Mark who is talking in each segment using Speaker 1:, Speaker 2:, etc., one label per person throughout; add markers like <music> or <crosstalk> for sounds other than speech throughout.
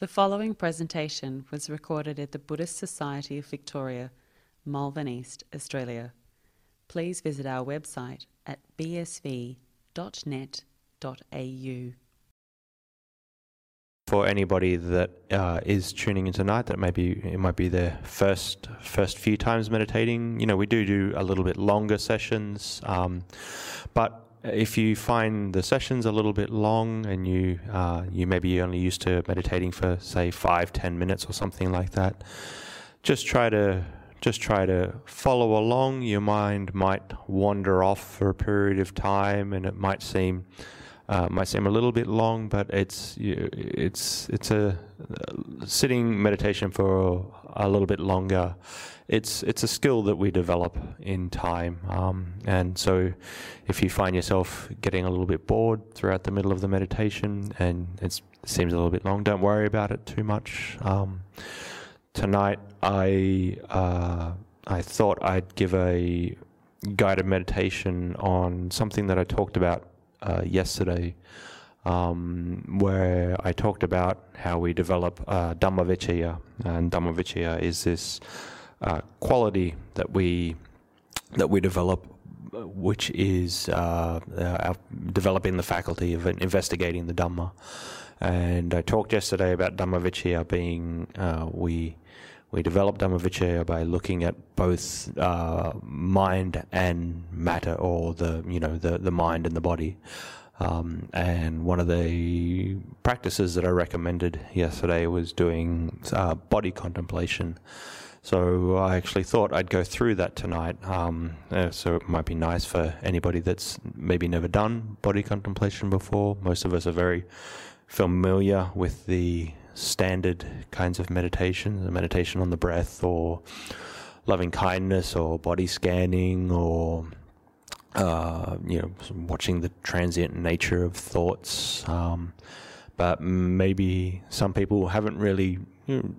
Speaker 1: The following presentation was recorded at the Buddhist Society of Victoria, Malvern East, Australia. Please visit our website at bsv.net.au.
Speaker 2: for anybody that uh, is tuning in tonight that maybe it might be their first first few times meditating you know we do do a little bit longer sessions um, but if you find the sessions a little bit long and you uh, you maybe only used to meditating for say five ten minutes or something like that just try to just try to follow along. Your mind might wander off for a period of time and it might seem uh, might seem a little bit long, but it's it's it's a sitting meditation for a little bit longer. It's it's a skill that we develop in time, um, and so if you find yourself getting a little bit bored throughout the middle of the meditation and it seems a little bit long, don't worry about it too much. Um, tonight, I uh, I thought I'd give a guided meditation on something that I talked about uh, yesterday, um, where I talked about how we develop uh, Dhammavicaya, and Dhammavicaya is this uh, quality that we that we develop, which is uh, uh, developing the faculty of investigating the Dhamma. And I talked yesterday about Dhammavicaya being uh, we we develop Dhammavicaya by looking at both uh, mind and matter, or the you know the the mind and the body. Um, and one of the practices that I recommended yesterday was doing uh, body contemplation. So I actually thought I'd go through that tonight. Um, uh, so it might be nice for anybody that's maybe never done body contemplation before. Most of us are very familiar with the standard kinds of meditation, the meditation on the breath, or loving kindness, or body scanning, or uh, you know, watching the transient nature of thoughts. Um, but maybe some people haven't really, you know,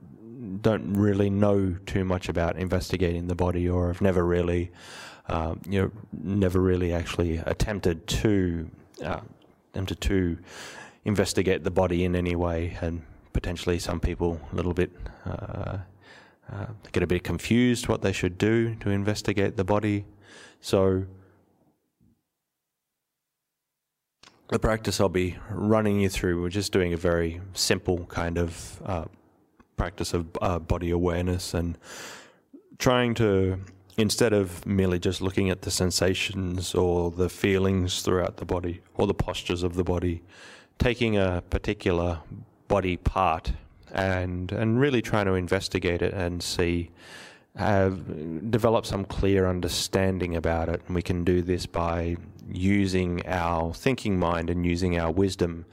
Speaker 2: don't really know too much about investigating the body, or have never really, uh, you know, never really actually attempted to, uh, attempted to investigate the body in any way, and potentially some people a little bit. Uh, uh, get a bit confused what they should do to investigate the body. So, the practice I'll be running you through, we're just doing a very simple kind of uh, practice of uh, body awareness and trying to, instead of merely just looking at the sensations or the feelings throughout the body or the postures of the body, taking a particular body part and and really trying to investigate it and see have develop some clear understanding about it. And we can do this by using our thinking mind and using our wisdom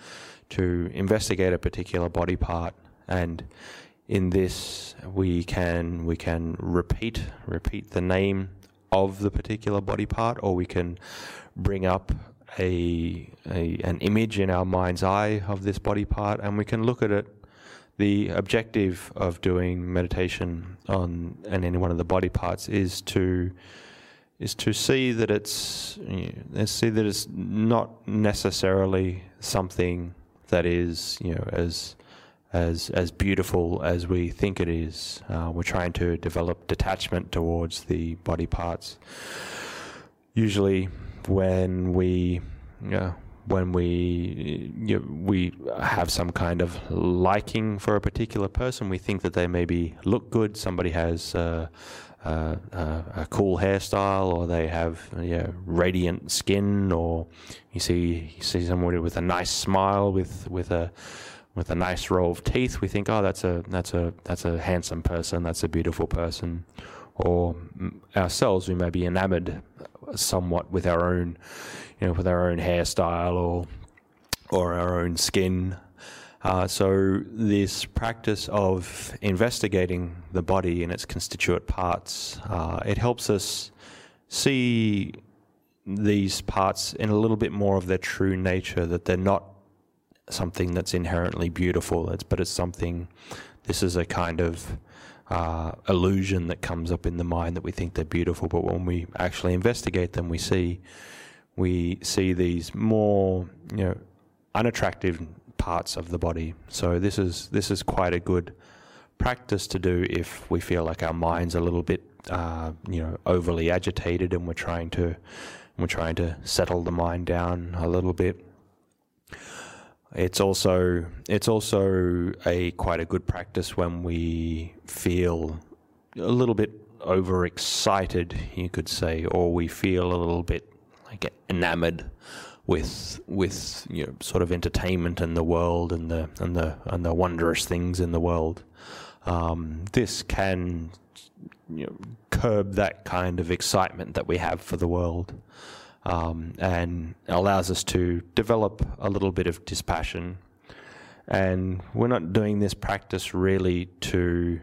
Speaker 2: to investigate a particular body part. And in this we can we can repeat repeat the name of the particular body part or we can bring up a, a an image in our mind's eye of this body part and we can look at it the objective of doing meditation on and any one of the body parts is to is to see that it's you know, see that it's not necessarily something that is you know as as as beautiful as we think it is. Uh, we're trying to develop detachment towards the body parts. Usually, when we know, when we you know, we have some kind of liking for a particular person, we think that they maybe look good. Somebody has uh, uh, uh, a cool hairstyle, or they have know, radiant skin, or you see you see somebody with a nice smile, with with a with a nice row of teeth. We think, oh, that's a that's a that's a handsome person. That's a beautiful person. Or ourselves, we may be enamored somewhat with our own, you know, with our own hairstyle or or our own skin. Uh, so this practice of investigating the body and its constituent parts, uh, it helps us see these parts in a little bit more of their true nature. That they're not something that's inherently beautiful. It's, but it's something. This is a kind of uh, illusion that comes up in the mind that we think they're beautiful, but when we actually investigate them, we see we see these more you know unattractive parts of the body. So this is this is quite a good practice to do if we feel like our mind's a little bit uh, you know overly agitated and we're trying to we're trying to settle the mind down a little bit. It's also it's also a quite a good practice when we feel a little bit overexcited, you could say, or we feel a little bit like enamored with with you know sort of entertainment and the world and the and the and the wondrous things in the world. Um, this can you know, curb that kind of excitement that we have for the world um, and allows us to develop a little bit of dispassion. And we're not doing this practice really to,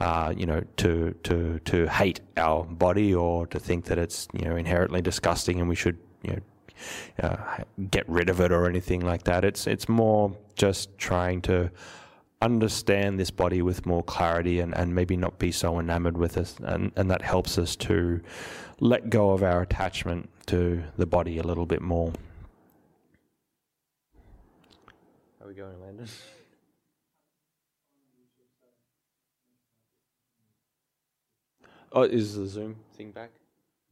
Speaker 2: uh, you know, to to to hate our body or to think that it's you know inherently disgusting and we should you know. Uh, get rid of it or anything like that. It's it's more just trying to understand this body with more clarity and, and maybe not be so enamored with us and, and that helps us to let go of our attachment to the body a little bit more. How are we going, Landon? Oh, is the Zoom thing back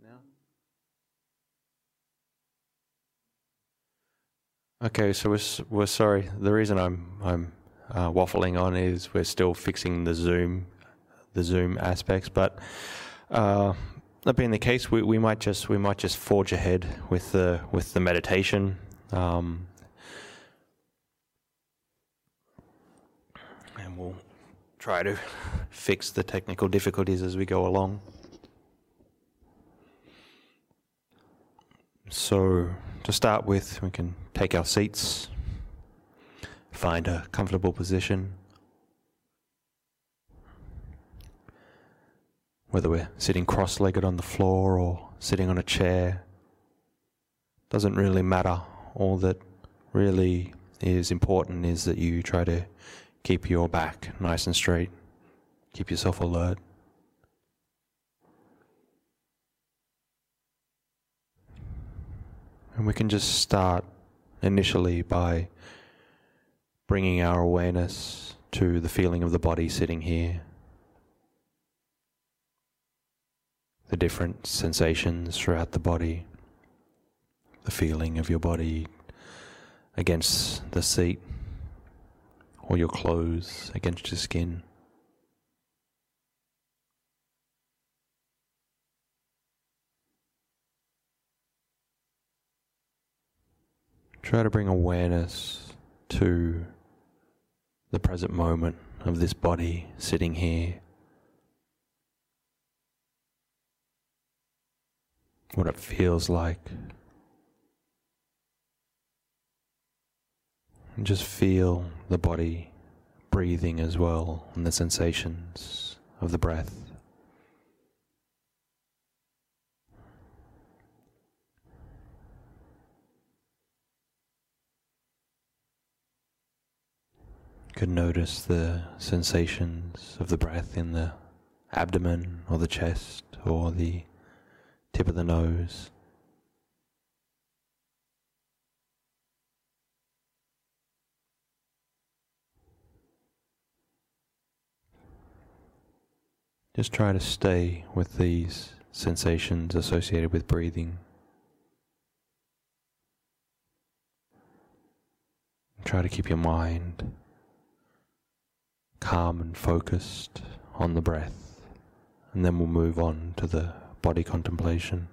Speaker 2: now? Okay, so we're we're sorry. The reason I'm I'm uh, waffling on is we're still fixing the Zoom the Zoom aspects, but uh, that being the case, we, we might just we might just forge ahead with the with the meditation. Um, and we'll try to <laughs> fix the technical difficulties as we go along. So, to start with, we can take our seats, find a comfortable position. whether we're sitting cross legged on the floor or sitting on a chair, doesn't really matter. All that really is important is that you try to keep your back nice and straight, keep yourself alert. And we can just start initially by bringing our awareness to the feeling of the body sitting here. the different sensations throughout the body, the feeling of your body against the seat or your clothes against your skin. Try to bring awareness to the present moment of this body sitting here what it feels like. And just feel the body breathing as well and the sensations of the breath. You could notice the sensations of the breath in the abdomen or the chest or the tip of the nose. Just try to stay with these sensations associated with breathing. Try to keep your mind calm and focused on the breath, and then we'll move on to the body contemplation.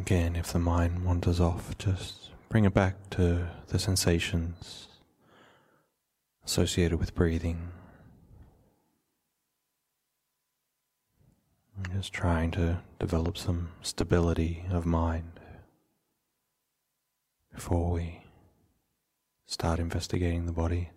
Speaker 2: Again, if the mind wanders off, just bring it back to the sensations associated with breathing. Just trying to develop some stability of mind before we start investigating the body.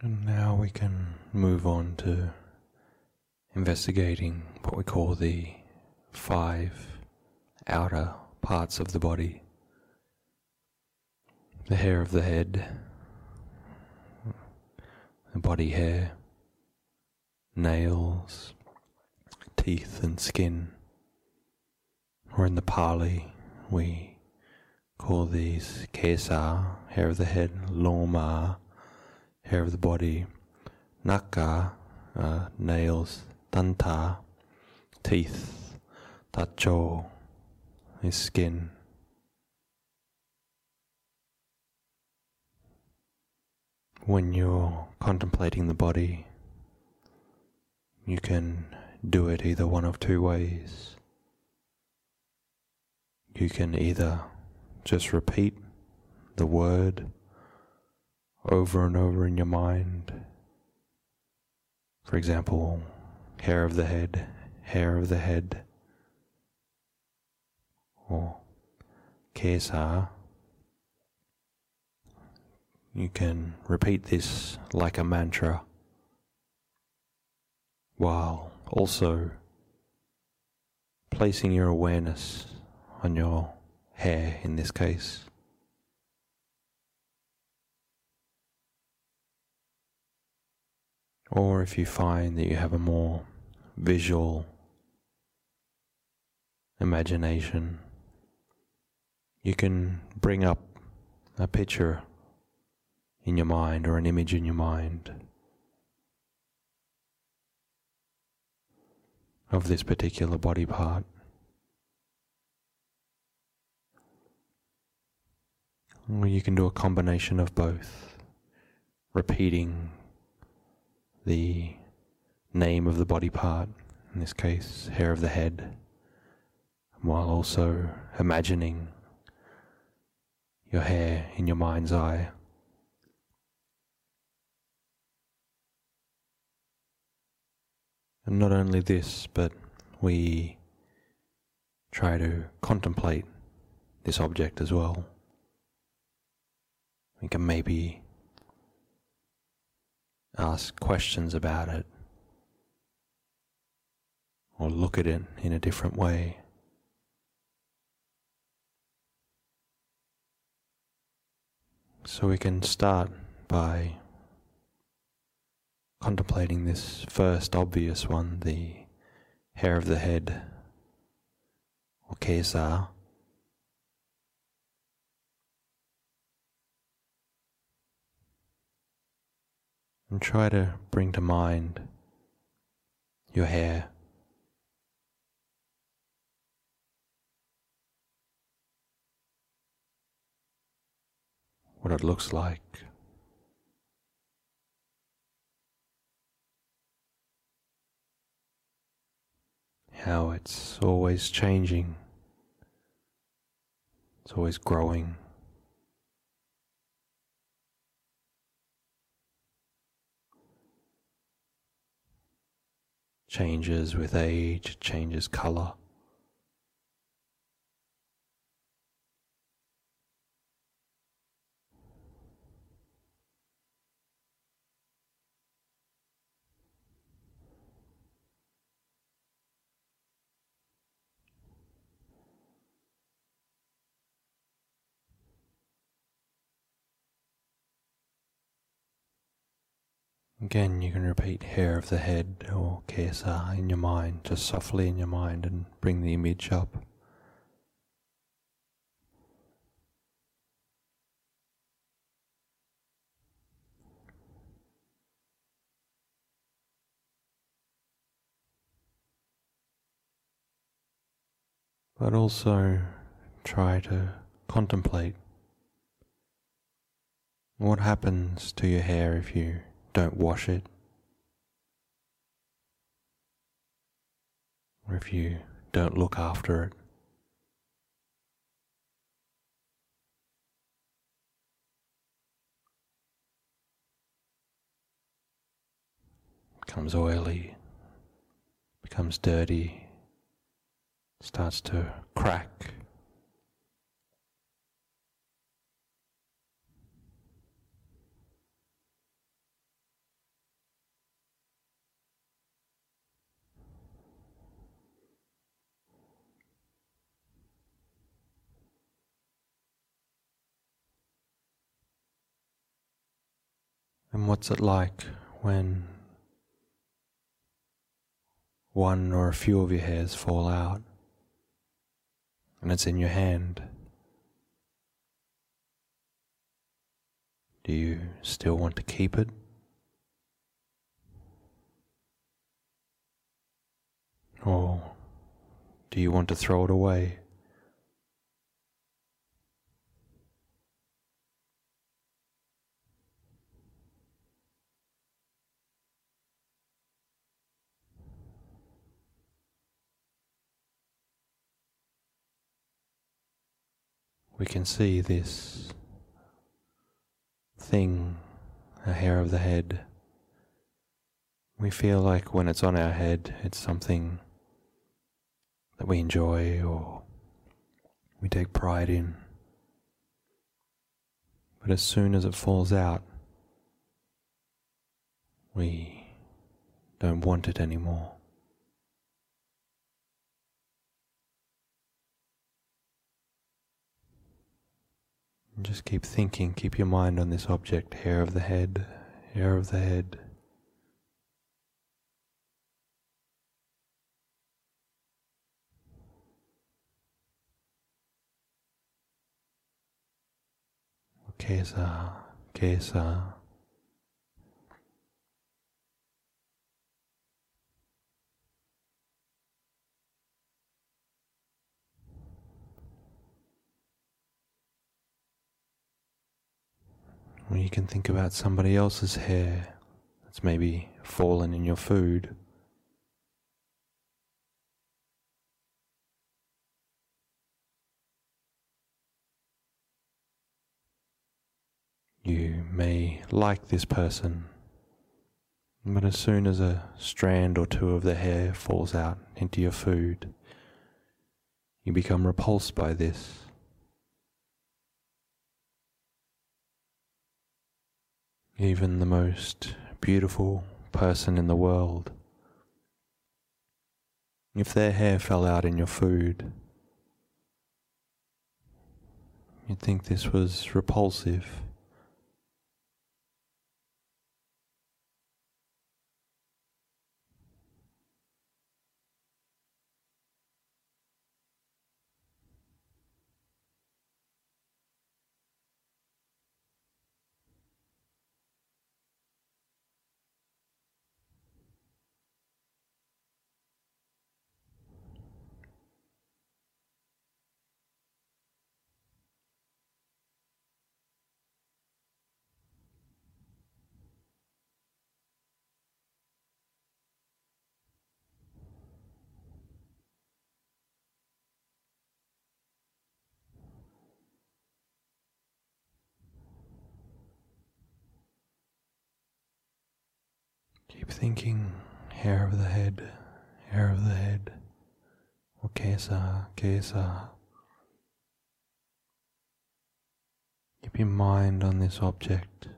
Speaker 2: And now we can move on to investigating what we call the five outer parts of the body the hair of the head, the body hair, nails, teeth, and skin. Or in the Pali, we call these kesa, hair of the head, loma, hair of the body, naka, uh, nails, danta, teeth, tacho is skin. When you're contemplating the body, you can do it either one of two ways. You can either just repeat the word over and over in your mind. For example, hair of the head, hair of the head, or kesa. You can repeat this like a mantra while also placing your awareness on your hair in this case. Or if you find that you have a more visual imagination, you can bring up a picture in your mind or an image in your mind of this particular body part. Or you can do a combination of both, repeating the name of the body part, in this case, hair of the head, while also imagining your hair in your mind's eye. And not only this, but we try to contemplate this object as well. We can maybe ask questions about it or look at it in a different way. So we can start by contemplating this first obvious one, the hair of the head, or kesa. And try to bring to mind your hair. What it looks like. How it's always changing. It's always growing. Changes with age, changes color. Again, you can repeat hair of the head or kesa in your mind, just softly in your mind, and bring the image up. But also try to contemplate what happens to your hair if you don't wash it, or if you don't look after it. Becomes oily, becomes dirty, starts to crack. And what's it like when one or a few of your hairs fall out and it's in your hand? Do you still want to keep it? Or do you want to throw it away? We can see this thing, a hair of the head. We feel like when it's on our head, it's something that we enjoy or we take pride in. But as soon as it falls out, we don't want it anymore. Just keep thinking, keep your mind on this object hair of the head, hair of the head. Kesa, Kesa. Or you can think about somebody else's hair that's maybe fallen in your food. You may like this person, but as soon as a strand or two of the hair falls out into your food, you become repulsed by this. Even the most beautiful person in the world, if their hair fell out in your food, you'd think this was repulsive. Keep thinking hair of the head, hair of the head, or kesa, kesa. Keep your mind on this object.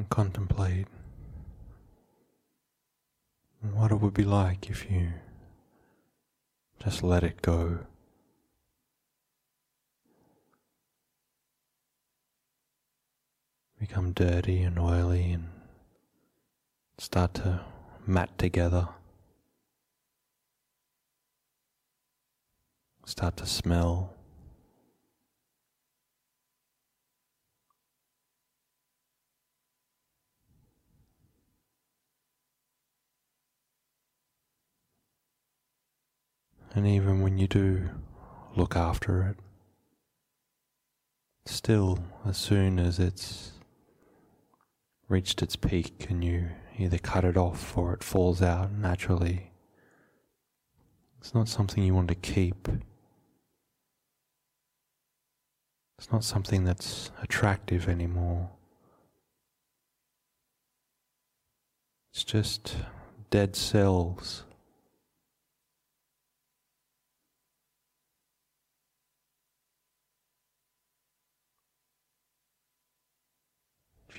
Speaker 2: And contemplate what it would be like if you just let it go. Become dirty and oily and start to mat together. Start to smell. And even when you do look after it, still, as soon as it's reached its peak and you either cut it off or it falls out naturally, it's not something you want to keep. It's not something that's attractive anymore. It's just dead cells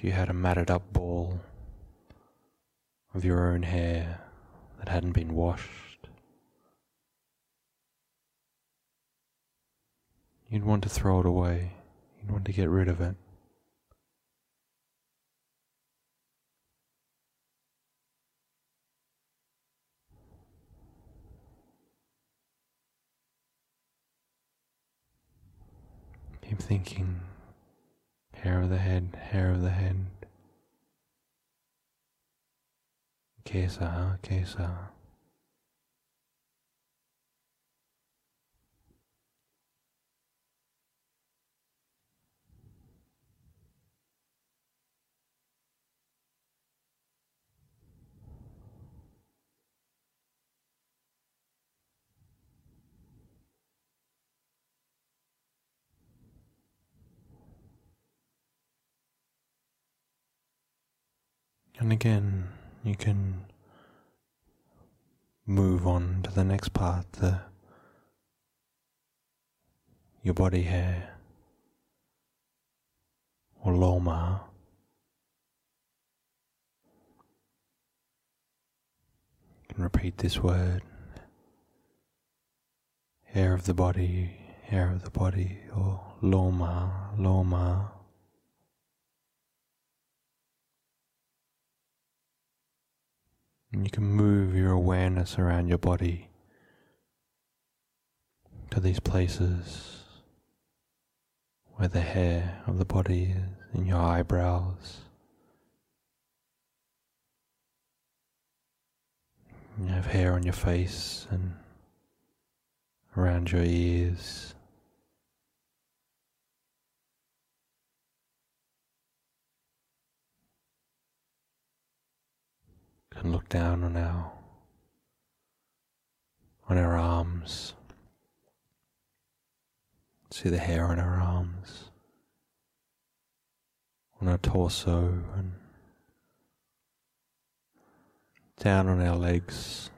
Speaker 2: you had a matted up ball of your own hair that hadn't been washed, you'd want to throw it away, you'd want to get rid of it. Keep thinking hair of the head, hair of the head. Kesa, kesa. And again, you can move on to the next part, the your body hair or loma. You can repeat this word. Hair of the body, hair of the body, or loma, loma. And you can move your awareness around your body to these places where the hair of the body is, in your eyebrows. You have hair on your face and around your ears. Can look down on our on our arms. See the hair on our arms, on our torso, and down on our legs.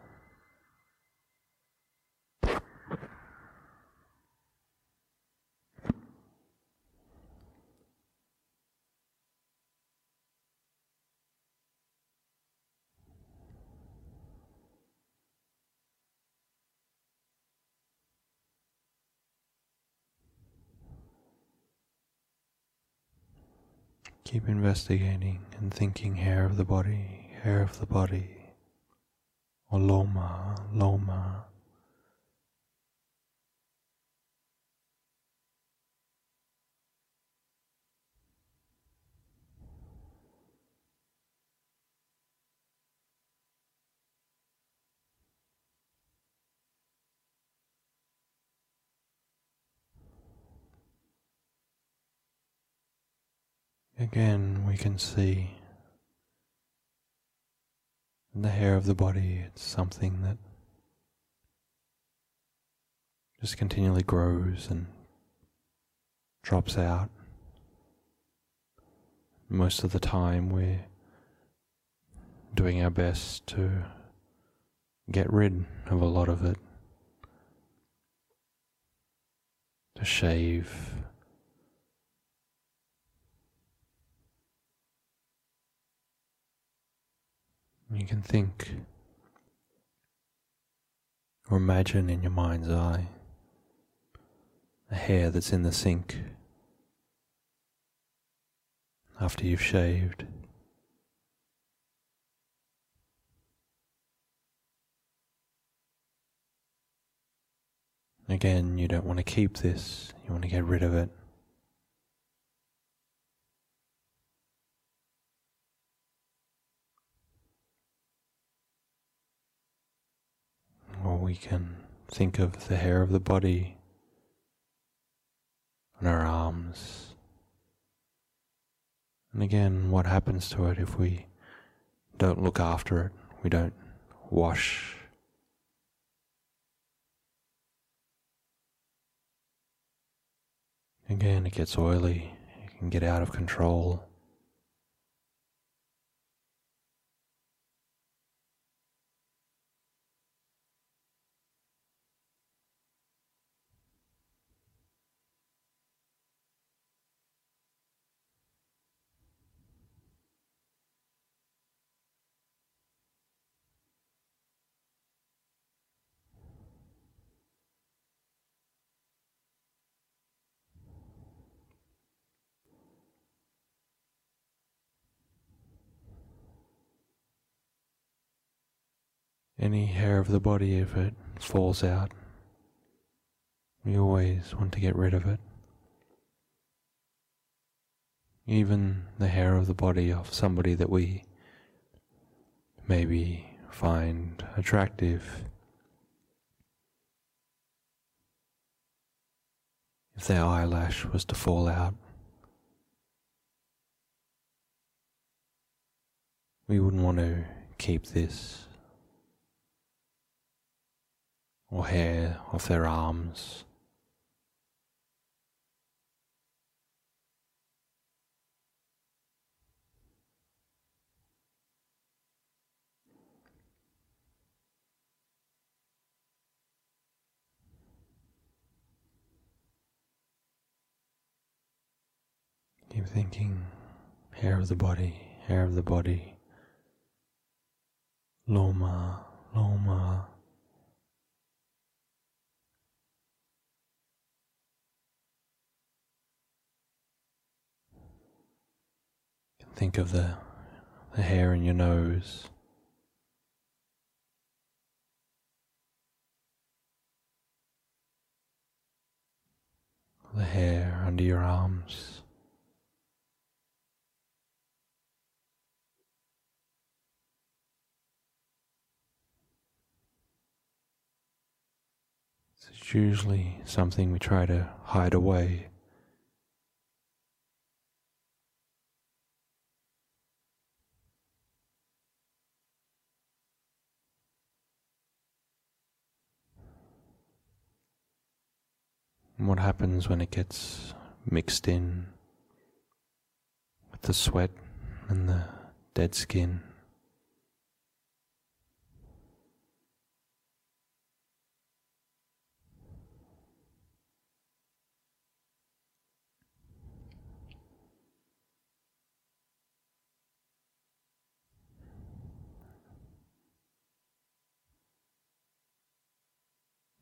Speaker 2: Keep investigating and thinking hair of the body, hair of the body, or loma, loma. Again, we can see the hair of the body, it's something that just continually grows and drops out. Most of the time, we're doing our best to get rid of a lot of it, to shave You can think or imagine in your mind's eye a hair that's in the sink after you've shaved. Again, you don't want to keep this, you want to get rid of it. Or we can think of the hair of the body on our arms. And again, what happens to it if we don't look after it, we don't wash. Again, it gets oily, it can get out of control. Any hair of the body, if it falls out, we always want to get rid of it. Even the hair of the body of somebody that we maybe find attractive. If their eyelash was to fall out, we wouldn't want to keep this or hair off their arms. Keep thinking hair of the body, hair of the body. Loma, Loma. Think of the, the hair in your nose. The hair under your arms. It's usually something we try to hide away. And what happens when it gets mixed in with the sweat and the dead skin?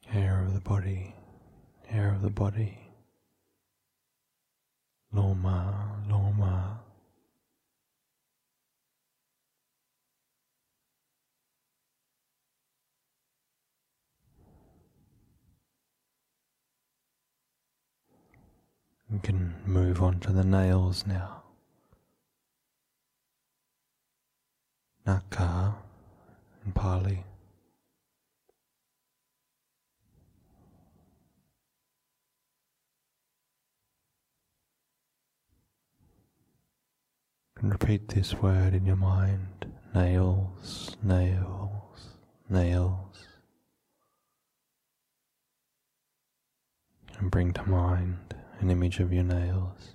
Speaker 2: Hair of the body, hair of the body. Loma, Loma. We can move on to the nails now. Nakha in Pali. And repeat this word in your mind nails, nails, nails. And bring to mind an image of your nails.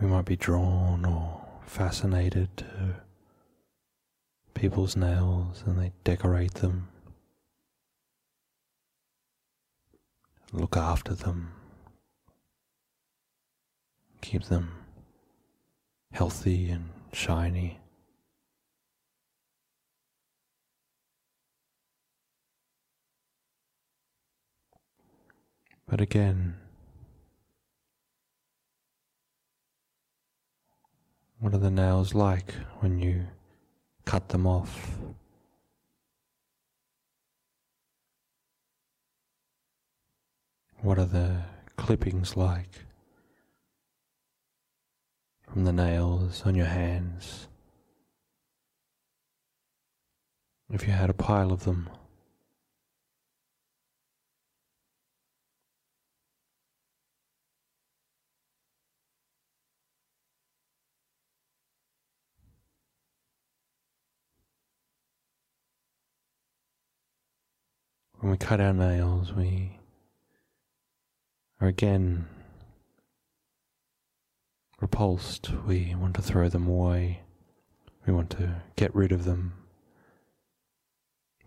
Speaker 2: We might be drawn or fascinated to people's nails and they decorate them, look after them, keep them healthy and shiny. But again, what are the nails like when you cut them off? What are the clippings like from the nails on your hands? If you had a pile of them, when we cut our nails, we are again repulsed. We want to throw them away. We want to get rid of them.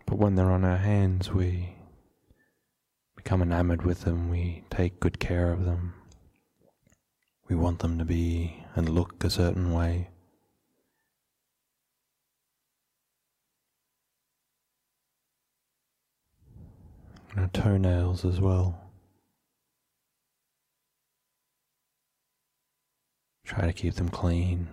Speaker 2: But when they're on our hands, we become enamored with them. We take good care of them. We want them to be and look a certain way. And our toenails as well. Try to keep them clean.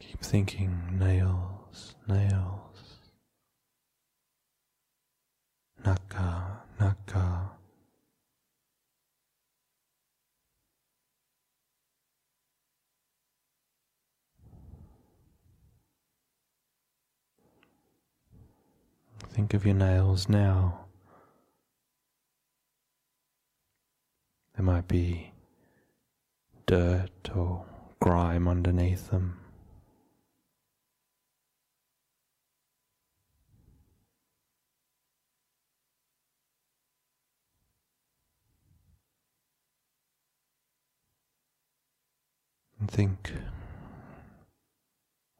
Speaker 2: Keep thinking nails, nails. Nakha, nakha. Think of your nails now. There might be dirt or grime underneath them. And think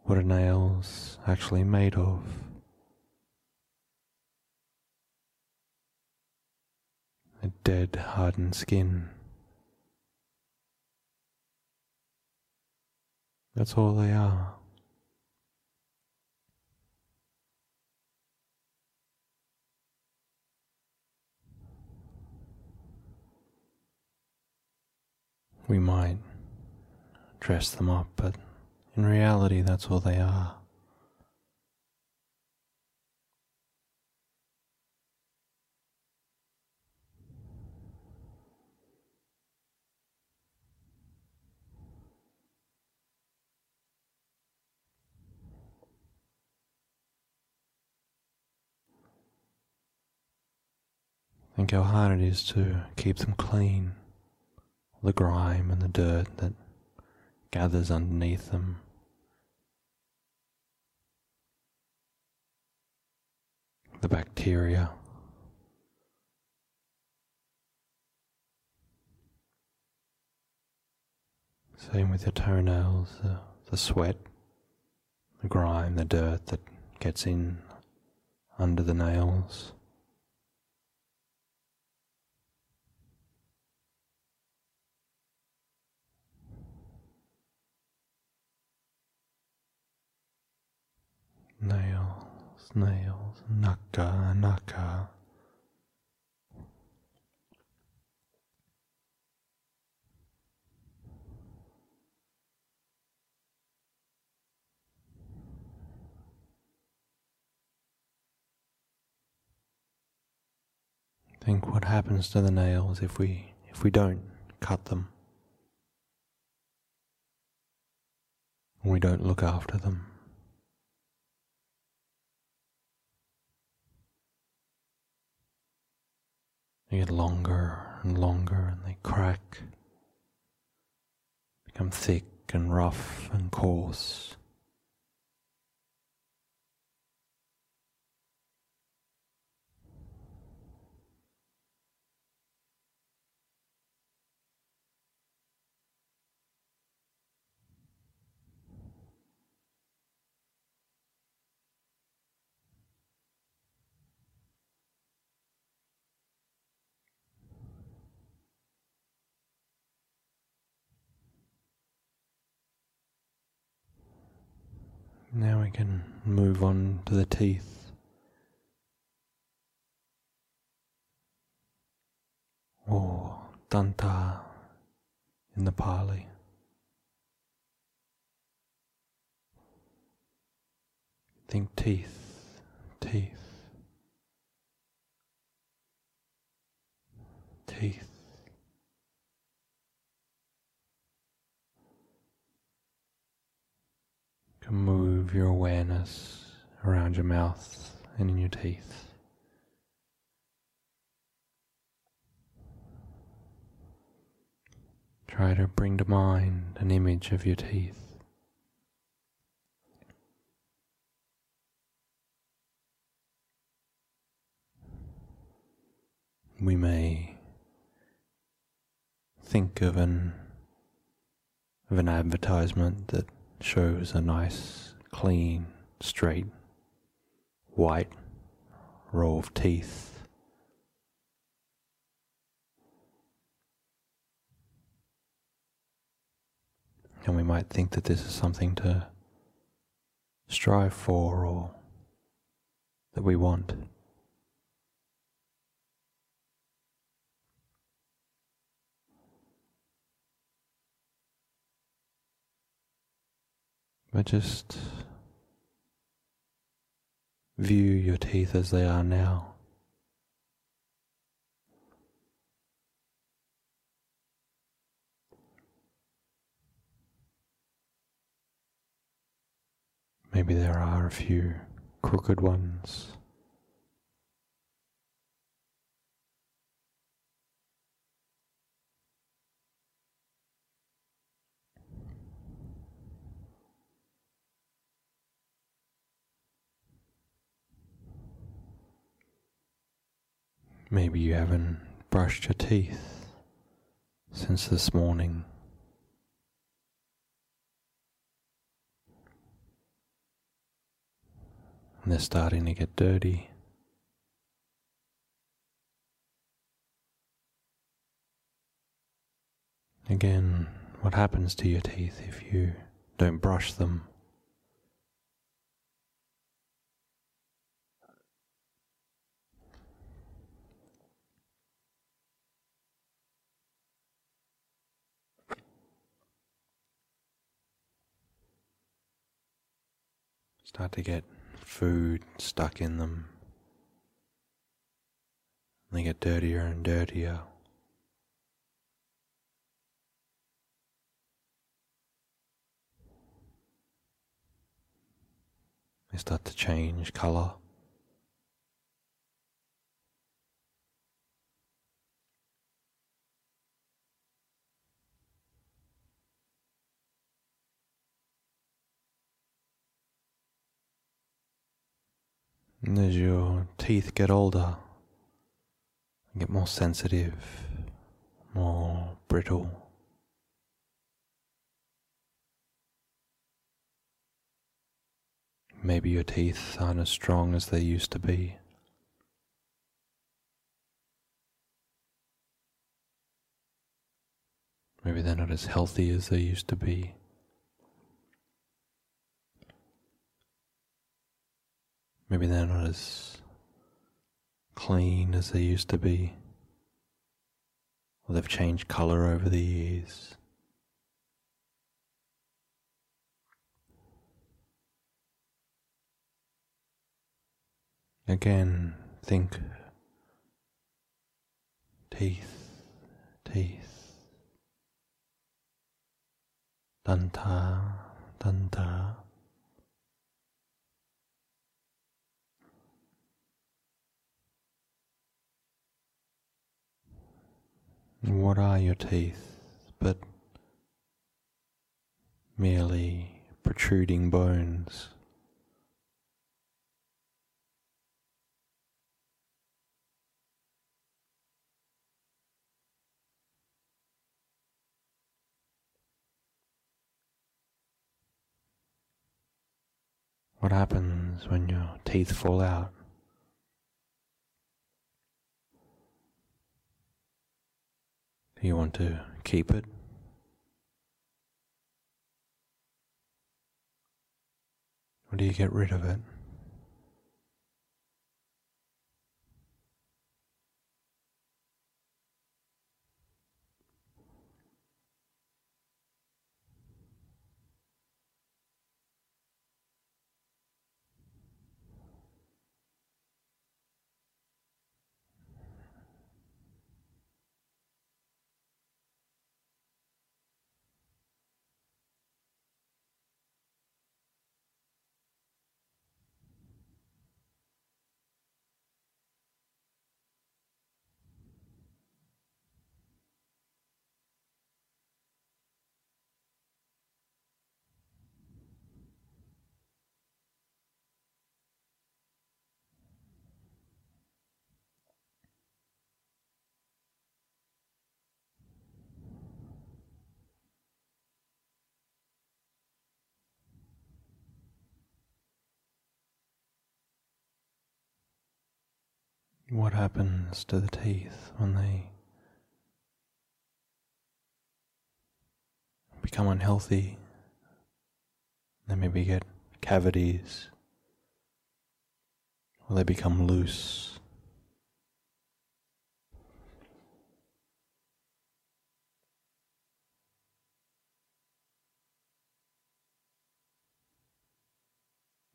Speaker 2: what are nails actually made of? A dead, hardened skin. That's all they are. We might dress them up, but in reality, that's all they are. Think how hard it is to keep them clean, the grime and the dirt that gathers underneath them. The bacteria. Same with your toenails, the, the sweat, the grime, the dirt that gets in under the nails. Nails, nakha, nakha. Think what happens to the nails if we if we don't cut them. We don't look after them. They get longer and longer and they crack, become thick and rough and coarse. Now we can move on to the teeth. Or danta in the Pali. Think teeth, teeth, teeth. Move your awareness around your mouth and in your teeth. Try to bring to mind an image of your teeth. We may think of an of an advertisement that shows a nice, clean, straight white row of teeth. And we might think that this is something to strive for or that we want. But just view your teeth as they are now. Maybe there are a few crooked ones. Maybe you haven't brushed your teeth since this morning. And they're starting to get dirty. Again, what happens to your teeth if you don't brush them? Start to get food stuck in them. They get dirtier and dirtier. They start to change color. And as your teeth get older, and get more sensitive, more brittle. Maybe your teeth aren't as strong as they used to be. Maybe they're not as healthy as they used to be. Maybe they're not as clean as they used to be. Or they've changed color over the years. Again, think teeth, teeth, danta, danta. What are your teeth but merely protruding bones? What happens when your teeth fall out? Do you want to keep it? Or do you get rid of it? What happens to the teeth when they become unhealthy? They maybe get cavities, or they become loose.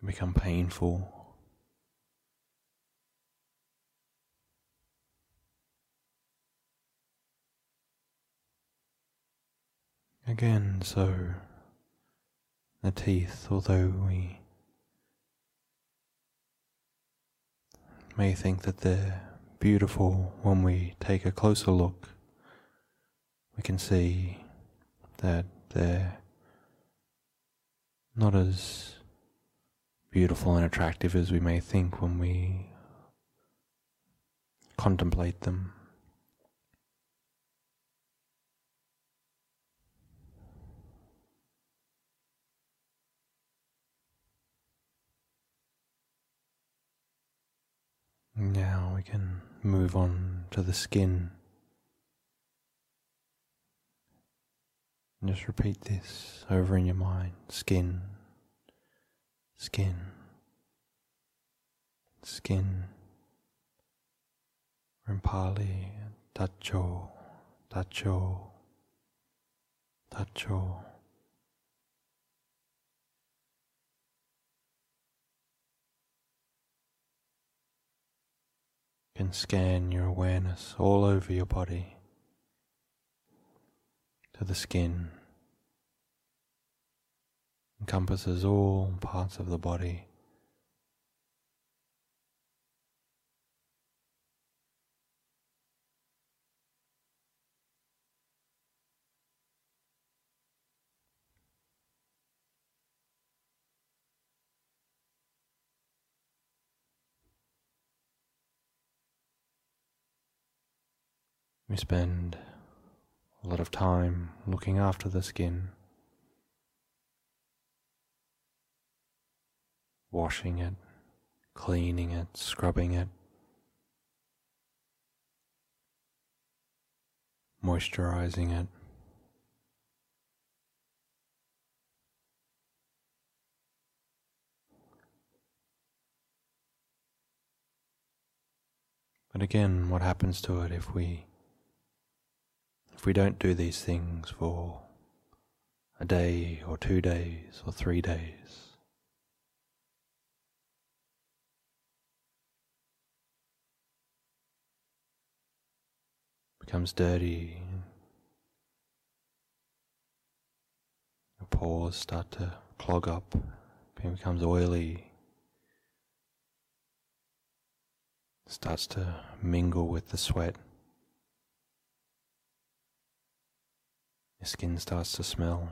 Speaker 2: become painful. Again, so the teeth, although we may think that they're beautiful when we take a closer look, we can see that they're not as beautiful and attractive as we may think when we contemplate them. Now we can move on to the skin. And just repeat this over in your mind skin, skin, skin. In Pali, taco, taco, taco. Can scan your awareness all over your body to the skin, encompasses all parts of the body. We spend a lot of time looking after the skin, washing it, cleaning it, scrubbing it, moisturizing it. But again, what happens to it if we if we don't do these things for a day or two days or three days, becomes dirty, your pores start to clog up, it becomes oily, starts to mingle with the sweat. Your skin starts to smell.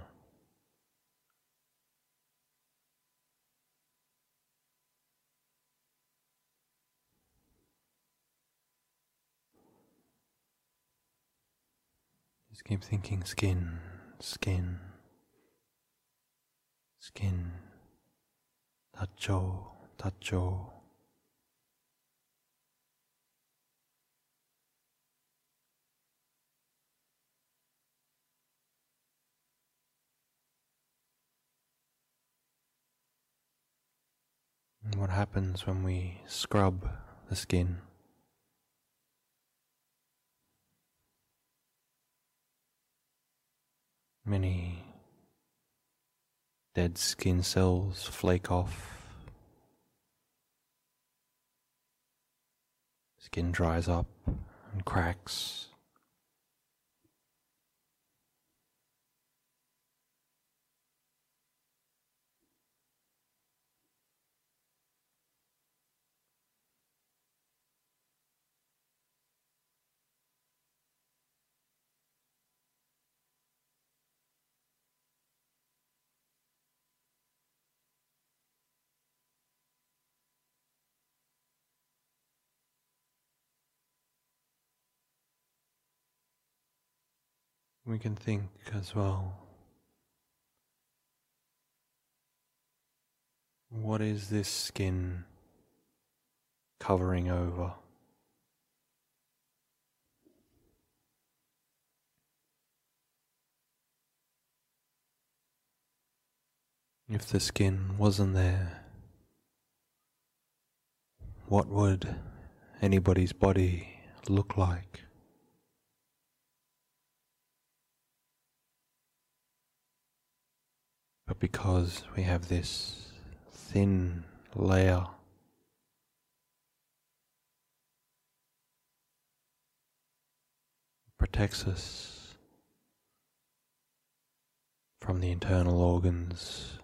Speaker 2: Just keep thinking skin, skin, skin, taco, taco. And what happens when we scrub the skin? Many dead skin cells flake off. Skin dries up and cracks. we can think as well. What is this skin covering over? If the skin wasn't there, what would anybody's body look like? But because we have this thin layer protects us from the internal organs.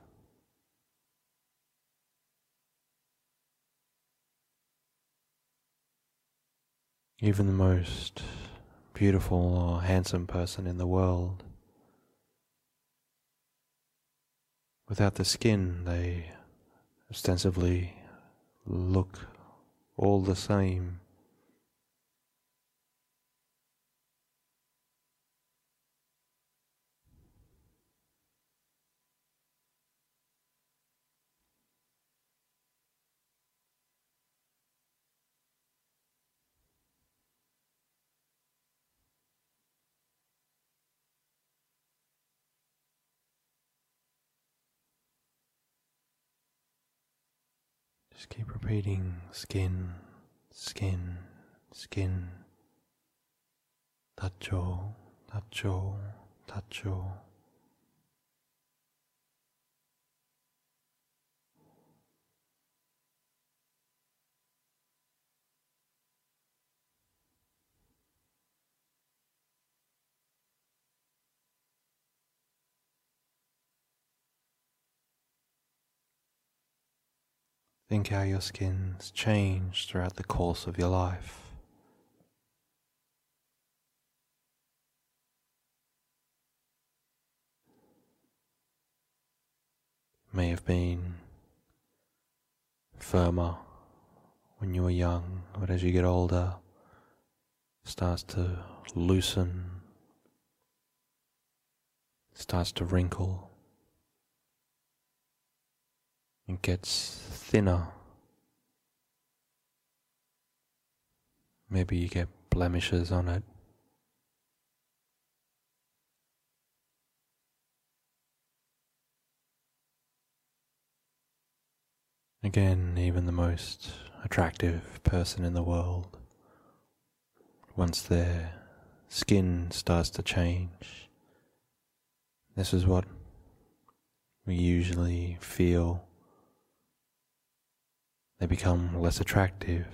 Speaker 2: Even the most beautiful or handsome person in the world, without the skin, they ostensibly look all the same. Just keep repeating skin, skin, skin. Taco, taco, taco. Think how your skin's changed throughout the course of your life. May have been firmer when you were young, but as you get older, starts to loosen, starts to wrinkle. Gets thinner. Maybe you get blemishes on it. Again, even the most attractive person in the world, once their skin starts to change, this is what we usually feel. They become less attractive.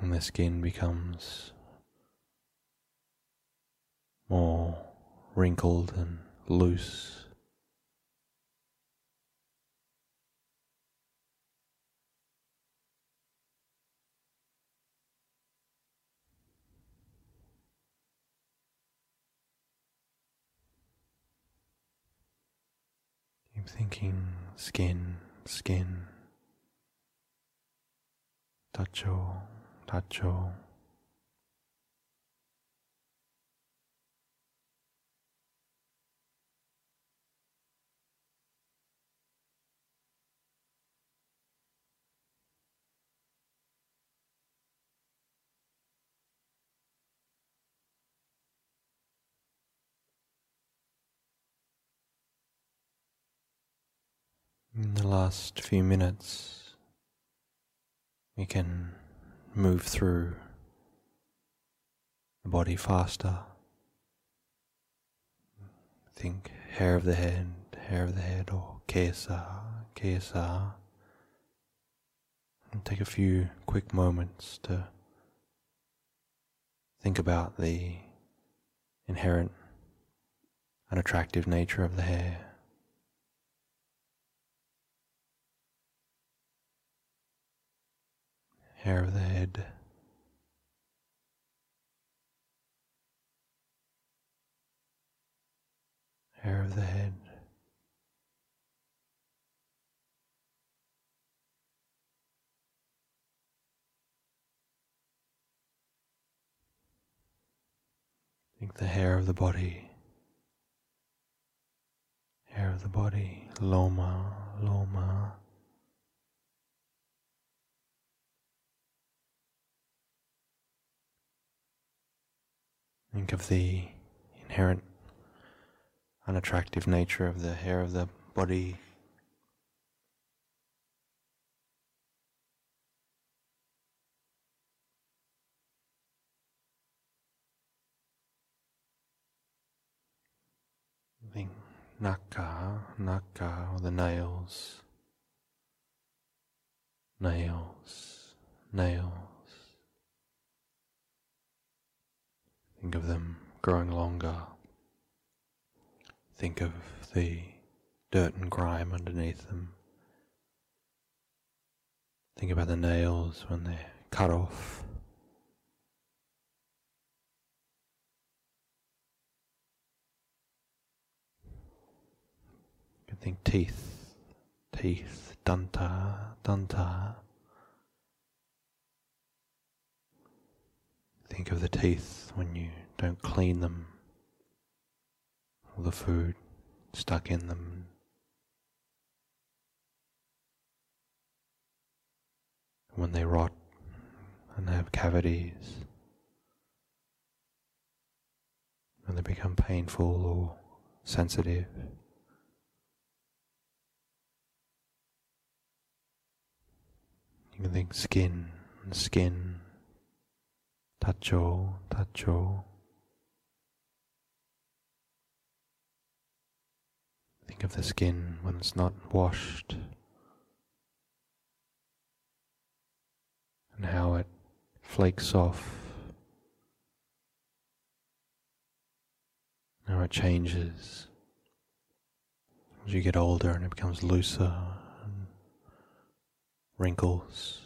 Speaker 2: And the skin becomes more wrinkled and loose. Keep thinking skin, skin. Taco, taco. In the last few minutes, we can move through the body faster. Think hair of the head, hair of the head, or kesa, kesa. And take a few quick moments to think about the inherent and attractive nature of the hair. Hair of the head. Hair of the head. Think the hair of the body. Hair of the body. Loma, loma. Think of the inherent unattractive nature of the hair of the body. Think nakha, nakha, or the nails, nails, nails. Think of them growing longer. Think of the dirt and grime underneath them. Think about the nails when they're cut off. You can think teeth, teeth, danta, danta. Think of the teeth when you don't clean them, all the food stuck in them. When they rot and they have cavities, when they become painful or sensitive. You can think skin and skin, taco, taco. Think of the skin when it's not washed and how it flakes off, how it changes as you get older and it becomes looser and wrinkles.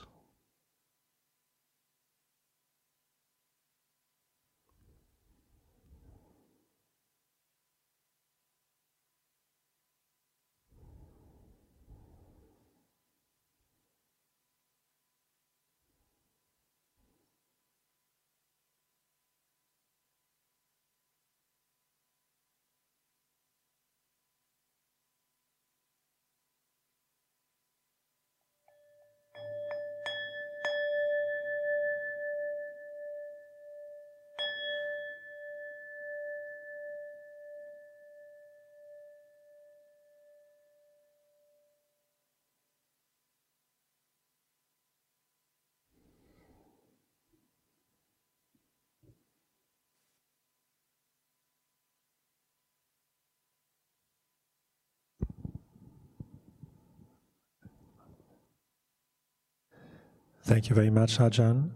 Speaker 3: Thank you very much, Ajahn.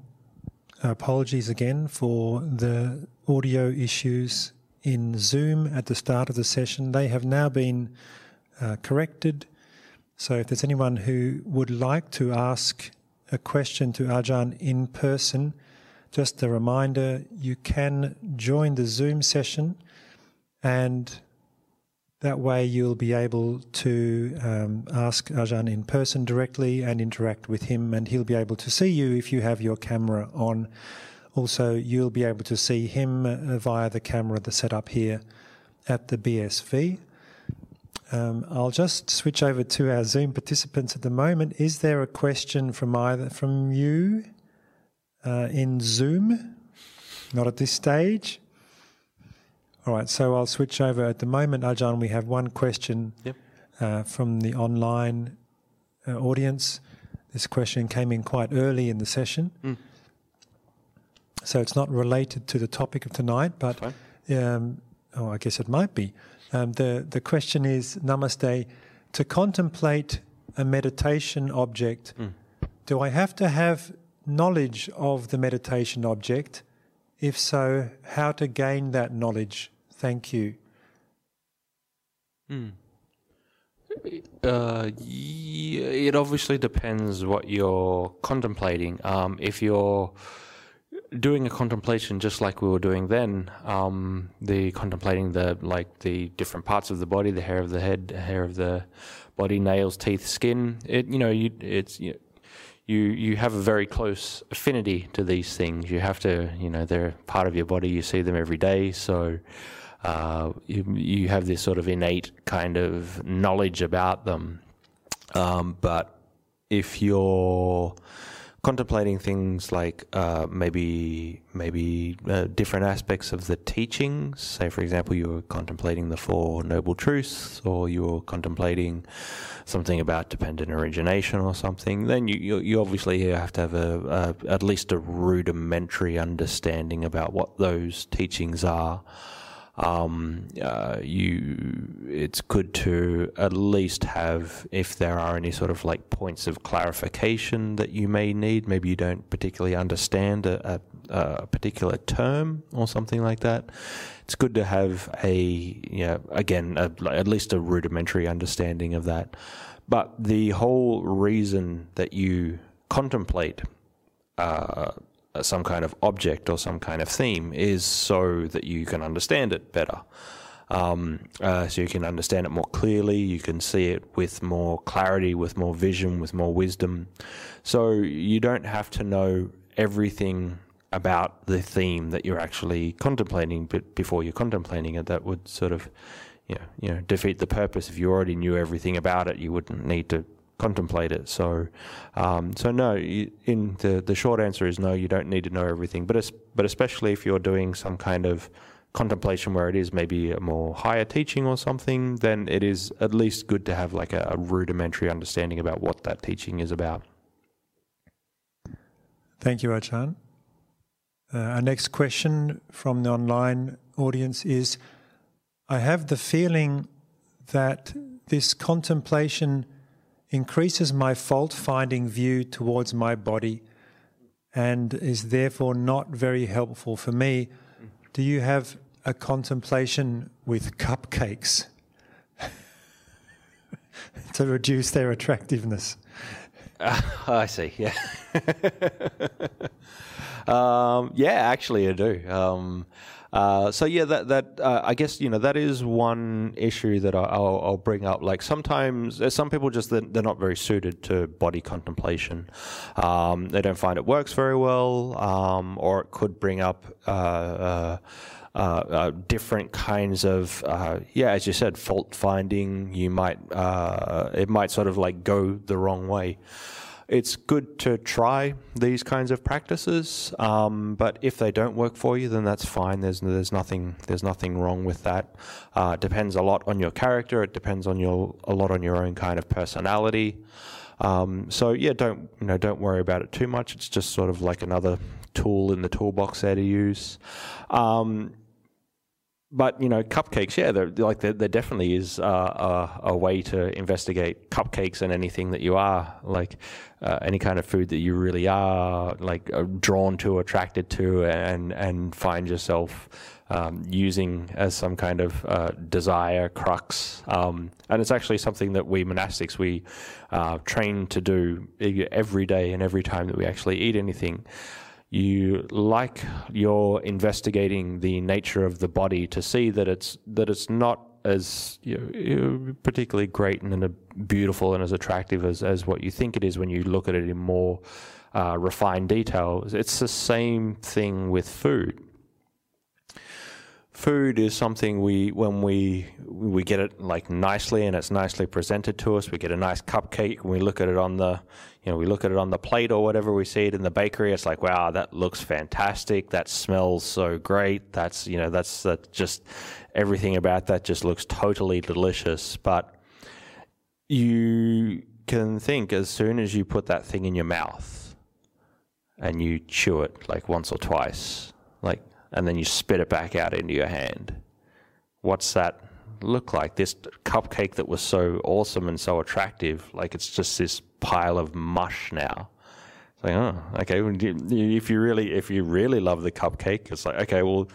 Speaker 3: Apologies again for the audio issues in Zoom at the start of the session. They have now been uh, corrected. So if there's anyone who would like to ask a question to Ajahn in person, just a reminder you can join the Zoom session and that way, you'll be able to um, ask Ajahn in person directly and interact with him, and he'll be able to see you if you have your camera on. Also, you'll be able to see him uh, via the camera that's set up here at the BSV. Um, I'll just switch over to our Zoom participants at the moment. Is there a question from either from you uh, in Zoom? Not at this stage. All right, so I'll switch over. At the moment, Ajahn, we have one question
Speaker 2: Yep.
Speaker 3: uh, from the online uh, audience. This question came in quite early in the session.
Speaker 2: Mm.
Speaker 3: So it's not related to the topic of tonight, but um, oh, I guess it might be. Um, the the question is, Namaste, to contemplate a meditation object,
Speaker 2: Mm.
Speaker 3: do I have to have knowledge of the meditation object? If so, how to gain that knowledge? Thank you.
Speaker 2: Hmm. Uh, it obviously depends what you're contemplating. Um, if you're doing a contemplation just like we were doing then, um, the contemplating the like the different parts of the body, the hair of the head, hair of the body, nails, teeth, skin. It you know you it's you you have a very close affinity to these things. You have to you know they're part of your body. You see them every day, so uh, you, you have this sort of innate kind of knowledge about them. Um, but if you're contemplating things like uh, maybe maybe uh, different aspects of the teachings. Say, for example, you were contemplating the Four Noble Truths, or you were contemplating something about dependent origination or something. Then you you, you obviously have to have a, a at least a rudimentary understanding about what those teachings are um, uh, you it's good to at least have if there are any sort of like points of clarification that you may need. Maybe you don't particularly understand a, a, a particular term or something like that. It's good to have a you know, again a, at least a rudimentary understanding of that. But the whole reason that you contemplate uh, some kind of object or some kind of theme is so that you can understand it better. Um, uh, so you can understand it more clearly, you can see it with more clarity, with more vision, with more wisdom. So you don't have to know everything about the theme that you're actually contemplating but before you're contemplating it. That would sort of you know, you know, defeat the purpose. If you already knew everything about it, you wouldn't need to contemplate it. So, um, so no. In the the short answer is no. You don't need to know everything, but but especially if you're doing some kind of contemplation where it is maybe a more higher teaching or something, then it is at least good to have like a, a rudimentary understanding about what that teaching is about.
Speaker 3: Thank you, Ajahn. Uh, our next question from the online audience is I have the feeling that this contemplation increases my fault finding view towards my body and is therefore not very helpful for me. Do you have a contemplation with cupcakes <laughs> to reduce their attractiveness?
Speaker 2: Uh, <laughs> I see, yeah. <laughs> um, yeah, actually, I do. Um, uh, so yeah, that that uh, I guess you know that is one issue that I'll, I'll bring up. Like sometimes uh, some people just they're, they're not very suited to body contemplation. Um, they don't find it works very well, um, or it could bring up. Uh, uh, uh, different kinds of uh, yeah, as you said, fault finding. You might it might sort of like go the wrong way it's good to try these kinds of practices, um, but if they don't work for you, then that's fine. There's there's nothing there's nothing wrong with that. Uh, it depends a lot on your character. It depends on your a lot on your own kind of personality. Um, so yeah, don't you know don't worry about it too much. It's just sort of like another tool in the toolbox there to use. Um, but you know, cupcakes, yeah, they're, like there, there definitely is uh, a, a, way to investigate cupcakes and anything that you are like uh, any kind of food that you really are like uh, drawn to, attracted to, and and find yourself um, using as some kind of uh, desire crux. Um, and it's actually something that we monastics we uh, train to do every day and every time that we actually eat anything you like you're investigating the nature of the body to see that it's that it's not as you know, particularly great and beautiful and as attractive as, as what you think it is when you look at it in more uh, refined detail. It's the same thing with food food is something we when we we get it like nicely and it's nicely presented to us we get a nice cupcake and we look at it on the you know we look at it on the plate or whatever we see it in the bakery it's like wow that looks fantastic that smells so great that's you know that's that just everything about that just looks totally delicious. But you can think as soon as you put that thing in your mouth and you chew it like once or twice like and then you spit it back out into your hand. What's that look like? This cupcake that was so awesome and so attractive, like it's just this pile of mush now. It's like, oh, okay. If you really, if you really love the cupcake, it's like, okay, well,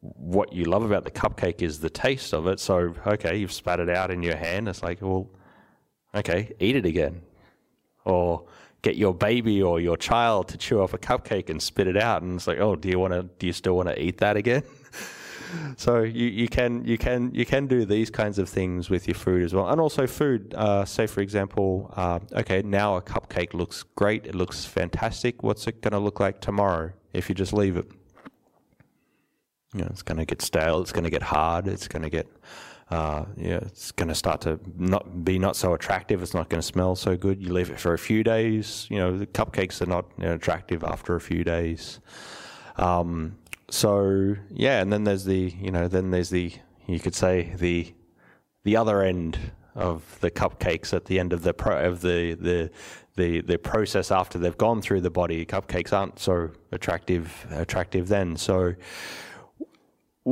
Speaker 2: what you love about the cupcake is the taste of it. So, okay, you've spat it out in your hand. It's like, well, okay, eat it again. Or get your baby or your child to chew off a cupcake and spit it out, and it's like, oh, do you want to? Do you still want to eat that again? <laughs> so you, you can you can you can do these kinds of things with your food as well, and also food. Uh, say for example, uh, okay, now a cupcake looks great. It looks fantastic. What's it going to look like tomorrow if you just leave it? You know, it's going to get stale. It's going to get hard. It's going to get uh, yeah, it's going to start to not be not so attractive. It's not going to smell so good. You leave it for a few days. You know, the cupcakes are not you know, attractive after a few days. Um, so yeah, and then there's the you know then there's the you could say the the other end of the cupcakes at the end of the pro- of the the the the process after they've gone through the body. Cupcakes aren't so attractive attractive then. So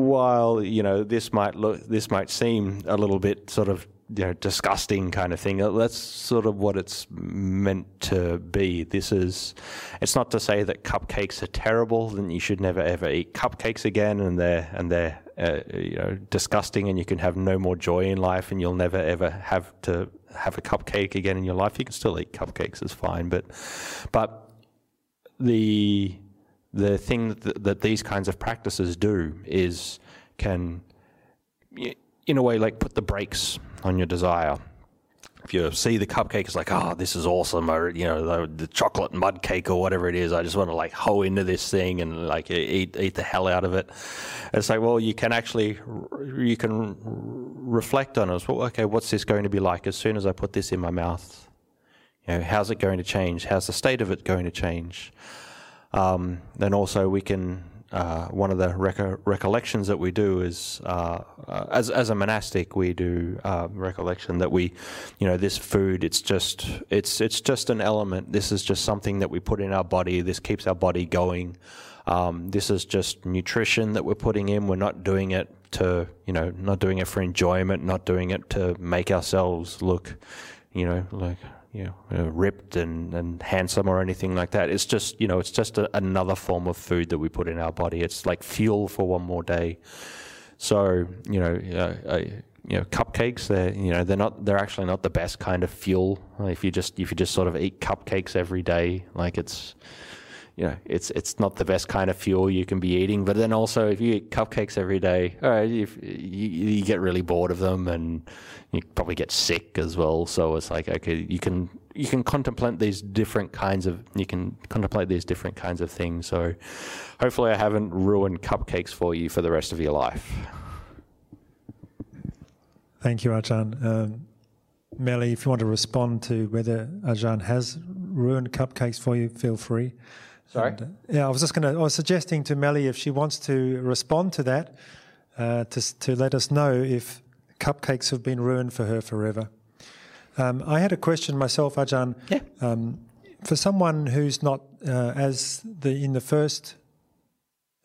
Speaker 2: while you know this might look this might seem a little bit sort of you know disgusting kind of thing that's sort of what it's meant to be. This is it's not to say that cupcakes are terrible and you should never ever eat cupcakes again and they're and they're uh, you know disgusting and you can have no more joy in life and you'll never ever have to have a cupcake again in your life. You can still eat cupcakes it's fine but but the the thing that, that these kinds of practices do is can, in a way, like put the brakes on your desire. If you see the cupcake, it's like, oh, this is awesome, or you know, the, the chocolate mud cake or whatever it is. I just want to like hoe into this thing and like eat eat the hell out of it. It's like, well, you can actually you can reflect on it. Well, okay, what's this going to be like as soon as I put this in my mouth? You know, how's it going to change? How's the state of it going to change? Um, then also we can uh, one of the recollections that we do is uh, uh, as as a monastic we do uh, recollection that we you know this food it's just it's it's just an element. This is just something that we put in our body. This keeps our body going. Um, this is just nutrition that we're putting in. We're not doing it to you know not doing it for enjoyment not doing it to make ourselves look you know like you know, uh, ripped and, and handsome or anything like that. It's just, you know, it's just a, another form of food that we put in our body. It's like fuel for one more day. So, you know, uh, you know, cupcakes, they're, you know, they're not, they're actually not the best kind of fuel. If you just, if you just sort of eat cupcakes every day, like it's, you know, it's it's not the best kind of fuel you can be eating. But then also, if you eat cupcakes every day, all right, you, you get really bored of them, and you probably get sick as well. So it's like okay, you can you can contemplate these different kinds of you can contemplate these different kinds of things. So hopefully, I haven't ruined cupcakes for you for the rest of your life.
Speaker 3: Thank you, Ajahn. Um, Melly, if you want to respond to whether Ajahn has ruined cupcakes for you, feel free.
Speaker 2: Sorry. And, uh,
Speaker 3: yeah, I was just going to. I was suggesting to Melly if she wants to respond to that, uh, to to let us know if cupcakes have been ruined for her forever. Um, I had a question myself, Ajahn.
Speaker 1: Yeah.
Speaker 3: Um, for someone who's not uh, as the in the first,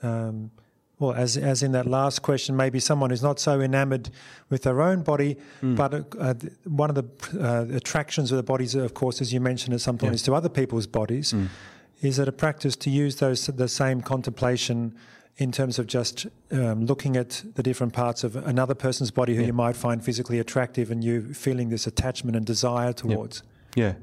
Speaker 3: um, well, as as in that last question, maybe someone who's not so enamoured with their own body, mm. but uh, uh, one of the uh, attractions of the bodies, of course, as you mentioned at some point, yeah. is to other people's bodies. Mm is it a practice to use those the same contemplation in terms of just um, looking at the different parts of another person's body who yeah. you might find physically attractive and you feeling this attachment and desire towards?
Speaker 2: Yeah,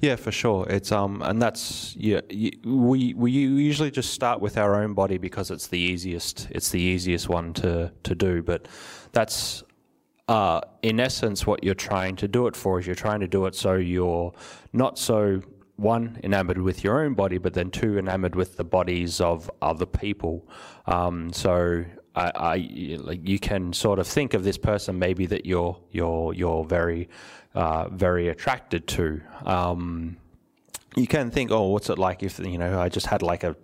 Speaker 2: yeah, for sure. It's um, and that's yeah. We we usually just start with our own body because it's the easiest. It's the easiest one to to do. But that's uh, in essence what you're trying to do it for. Is you're trying to do it so you're not so one, enamored with your own body, but then two, enamored with the bodies of other people. Um, so I, I, like you can sort of think of this person maybe that you're you're you're very uh, very attracted to. Um, you can think, oh, what's it like if you know I just had like a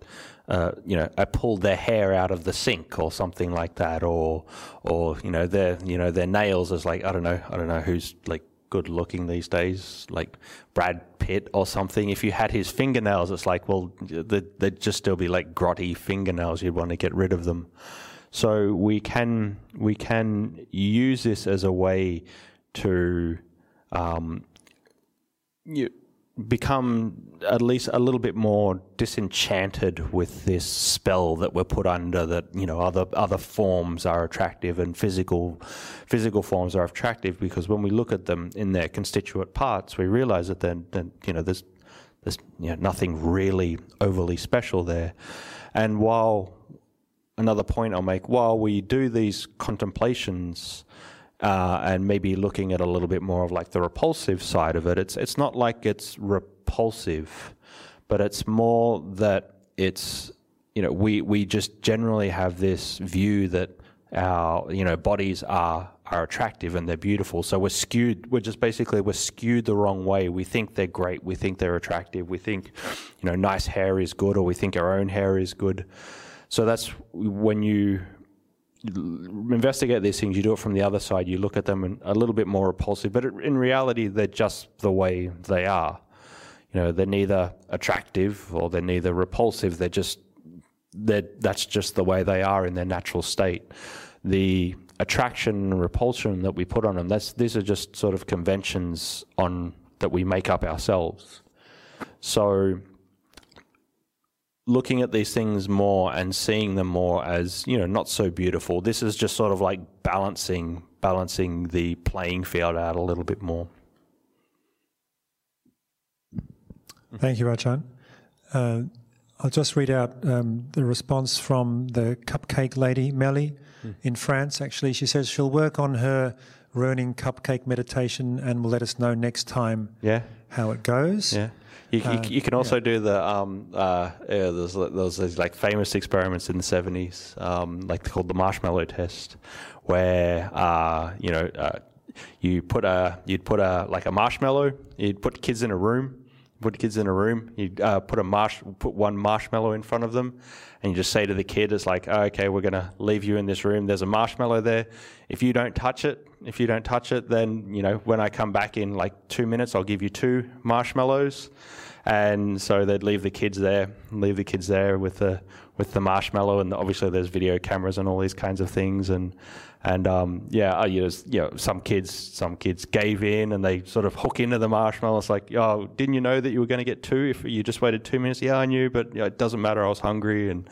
Speaker 2: uh, you know, I pulled their hair out of the sink or something like that, or, or you know, their, you know, their nails is like I don't know, I don't know who's like good looking these days, like Brad Pitt or something. If you had his fingernails, it's like, well, they'd just still be like grotty fingernails. You'd want to get rid of them. So we can we can use this as a way to um, you, become at least a little bit more disenchanted with this spell that we're put under that you know other other forms are attractive and physical physical forms are attractive because when we look at them in their constituent parts we realize that then you know there's there's you know, nothing really overly special there. And while another point I'll make while we do these contemplations uh, and maybe looking at a little bit more of like the repulsive side of it. It's it's not like it's repulsive, but it's more that it's you know we we just generally have this view that our you know bodies are are attractive and they're beautiful. So we're skewed. We're just basically we're skewed the wrong way. We think they're great. We think they're attractive. We think, you know, nice hair is good, or we think our own hair is good. So that's when you investigate these things. You do it from the other side. You look at them and a little bit more repulsive, but in reality, they're just the way they are. You know, they're neither attractive or they're neither repulsive. They're just they're, that's just the way they are in their natural state. The attraction and repulsion that we put on them, that's, these are just sort of conventions on that we make up ourselves. So looking at these things more and seeing them more as, you know, not so beautiful. This is just sort of like balancing balancing the playing field out a little bit more.
Speaker 3: Thank you, Ajahn. Uh, I'll just read out um, the response from the cupcake lady, Melly, mm. in France. Actually, she says she'll work on her ruining cupcake meditation and will let us know next time
Speaker 2: yeah.
Speaker 3: how it goes.
Speaker 2: Yeah. You, uh, you, you, can also yeah. do the um, uh, yeah, there's, there's, like famous experiments in the 70s, um, like called the marshmallow test, where uh, you know uh, you put a you'd put a like a marshmallow, you'd put kids in a room, put kids in a room, you uh, put a marsh, put one marshmallow in front of them, and you just say to the kid, "It's like, oh, okay, we're gonna leave you in this room. There's a marshmallow there. If you don't touch it, if you don't touch it, then you know when I come back in like two minutes, I'll give you two marshmallows." And so they'd leave the kids there, leave the kids there with the with the marshmallow, and obviously there's video cameras and all these kinds of things, and and um, yeah, you know, you know, some kids, some kids gave in and they sort of hook into the marshmallow. It's like, oh, didn't you know that you were going to get two if you just waited two minutes? Yeah, I knew, but you know, it doesn't matter. I was hungry, and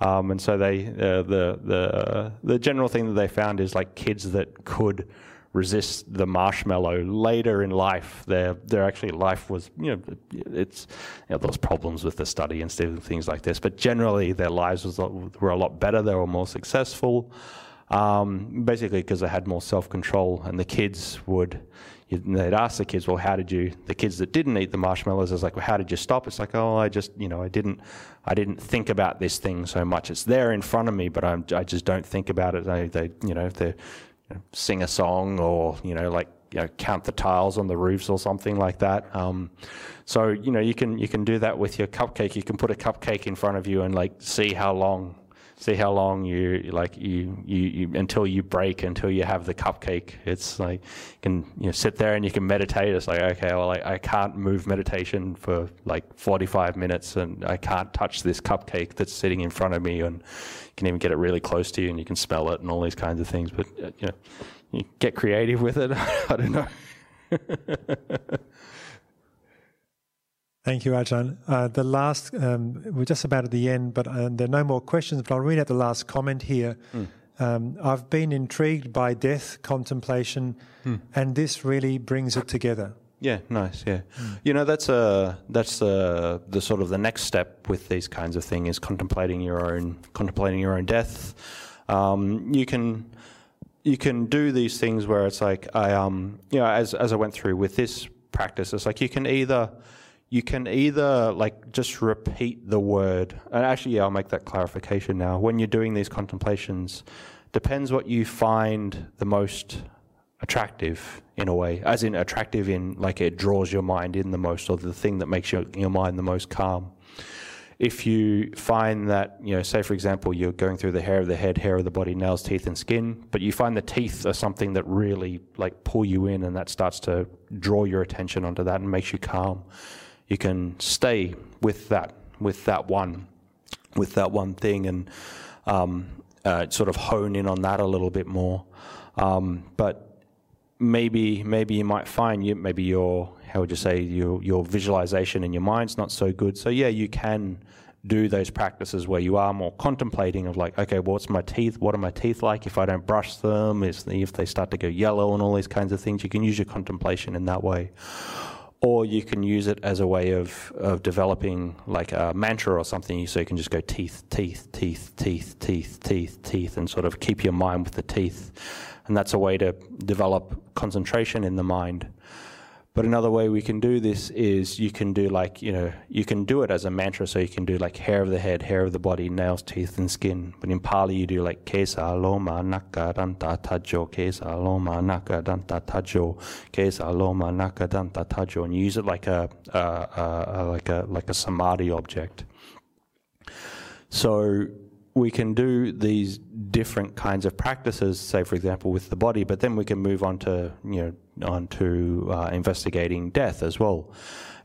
Speaker 2: um, and so they uh, the the the general thing that they found is like kids that could resist the marshmallow later in life. Their their actually life was you know it's you know, problems with the study and things like this. But generally their lives was, were a lot better. They were more successful. Um, basically because they had more self-control and the kids would they'd ask the kids well how did you the kids that didn't eat the marshmallows is like well how did you stop? It's like oh i just you know i didn't i didn't think about this thing so much. It's there in front of me but I'm, i just don't think about it. They, they you know if they you know, sing a song or you know like you know, count the tiles on the roofs or something like that. Um, so you know you can you can do that with your cupcake. You can put a cupcake in front of you and like see how long see how long you like you, you, you until you break until you have the cupcake it's like you can you know sit there and you can meditate it's like okay well I, I can't move meditation for like 45 minutes and I can't touch this cupcake that's sitting in front of me and can even get it really close to you and you can smell it and all these kinds of things but uh, you know you get creative with it <laughs> I don't know <laughs>
Speaker 3: Thank you, Ajahn. Uh, the last, um, we're just about at the end, but uh, there are no more questions, but I'll read out the last comment here. Mm. Um, I've been intrigued by death contemplation, mm. and this really brings it together.
Speaker 2: Yeah, nice. Yeah, mm. you know that's a that's a, the sort of the next step with these kinds of things is contemplating your own contemplating your own death. Um, you can you can do these things where it's like I um you know as as I went through with this practice, it's like you can either you can either like just repeat the word and actually yeah i'll make that clarification now when you're doing these contemplations depends what you find the most attractive in a way as in attractive in like it draws your mind in the most or the thing that makes your, your mind the most calm if you find that you know say for example you're going through the hair of the head hair of the body nails teeth and skin but you find the teeth are something that really like pull you in and that starts to draw your attention onto that and makes you calm you can stay with that, with that one, with that one thing, and um, uh, sort of hone in on that a little bit more. Um, but maybe, maybe you might find you maybe your how would you say your your visualization in your mind's not so good. So yeah, you can do those practices where you are more contemplating of like, okay, what's my teeth? What are my teeth like if I don't brush them? If they start to go yellow and all these kinds of things, you can use your contemplation in that way or you can use it as a way of, of developing like a mantra or something so you can just go teeth, teeth, teeth, teeth, teeth, teeth, teeth, and sort of keep your mind with the teeth. And that's a way to develop concentration in the mind. But another way we can do this is you can do like, you know, you can do it as a mantra. So you can do like hair of the head, hair of the body, nails, teeth, and skin. But in Pali, you do like kesa, loma, nakha, danta, taco, kesa, loma, nakha, danta, taco, kesa, loma, nakha, danta, taco. And you use it like a, like a, like a samadhi object. So we can do these different kinds of practices, say for example with the body, but then we can move on to you know on to uh, investigating death as well,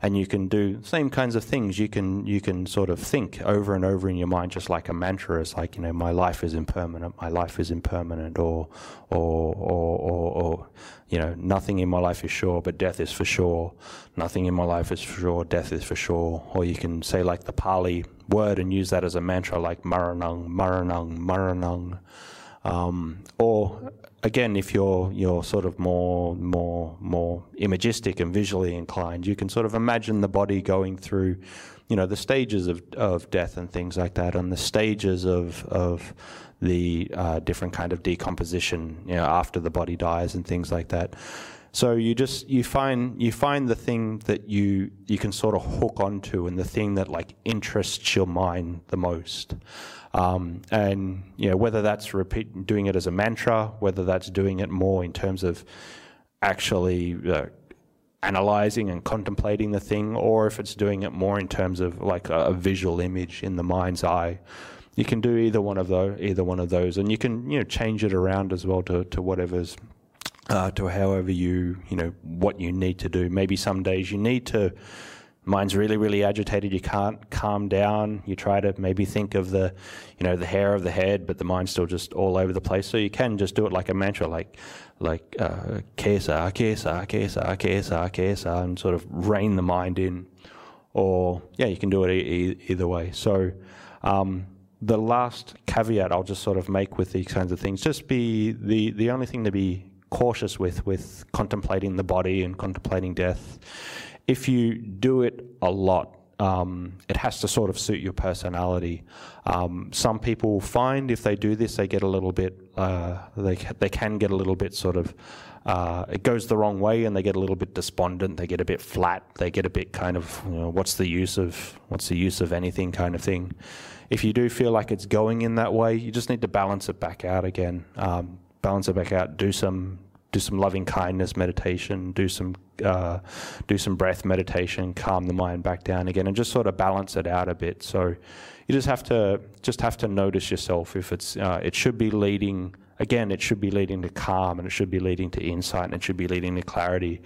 Speaker 2: and you can do same kinds of things. You can you can sort of think over and over in your mind, just like a mantra. It's like you know my life is impermanent, my life is impermanent, or or or or, or you know nothing in my life is sure, but death is for sure. Nothing in my life is for sure, death is for sure. Or you can say like the Pali word and use that as a mantra like maranang, maranang, maranang. Um, or again, if you're you're sort of more more more imagistic and visually inclined, you can sort of imagine the body going through, you know, the stages of, of death and things like that, and the stages of of the uh, different kind of decomposition, you know, after the body dies and things like that. So you just you find you find the thing that you you can sort of hook onto, and the thing that like interests your mind the most. Um, and you know whether that's repeat doing it as a mantra, whether that's doing it more in terms of actually uh, analyzing and contemplating the thing, or if it's doing it more in terms of like a, a visual image in the mind's eye. You can do either one of those, either one of those, and you can you know change it around as well to, to whatever's uh, to however you, you know, what you need to do. Maybe some days you need to, mind's really, really agitated, you can't calm down. You try to maybe think of the, you know, the hair of the head, but the mind's still just all over the place. So you can just do it like a mantra, like, like, uh, kesa, kesa, kesa, kesa, kesa, and sort of rein the mind in. Or, yeah, you can do it e- either way. So, um, the last caveat I'll just sort of make with these kinds of things, just be the, the only thing to be cautious with with contemplating the body and contemplating death. If you do it a lot, um, it has to sort of suit your personality. Um, some people find if they do this, they get a little bit, uh, they they can get a little bit sort of, uh, it goes the wrong way, and they get a little bit despondent. They get a bit flat. They get a bit kind of, you know, what's the use of what's the use of anything kind of thing. If you do feel like it's going in that way, you just need to balance it back out again. Um, balance it back out. Do some do some loving kindness meditation. Do some uh, do some breath meditation. Calm the mind back down again, and just sort of balance it out a bit. So you just have to just have to notice yourself if it's uh, it should be leading. Again, it should be leading to calm and it should be leading to insight and it should be leading to clarity.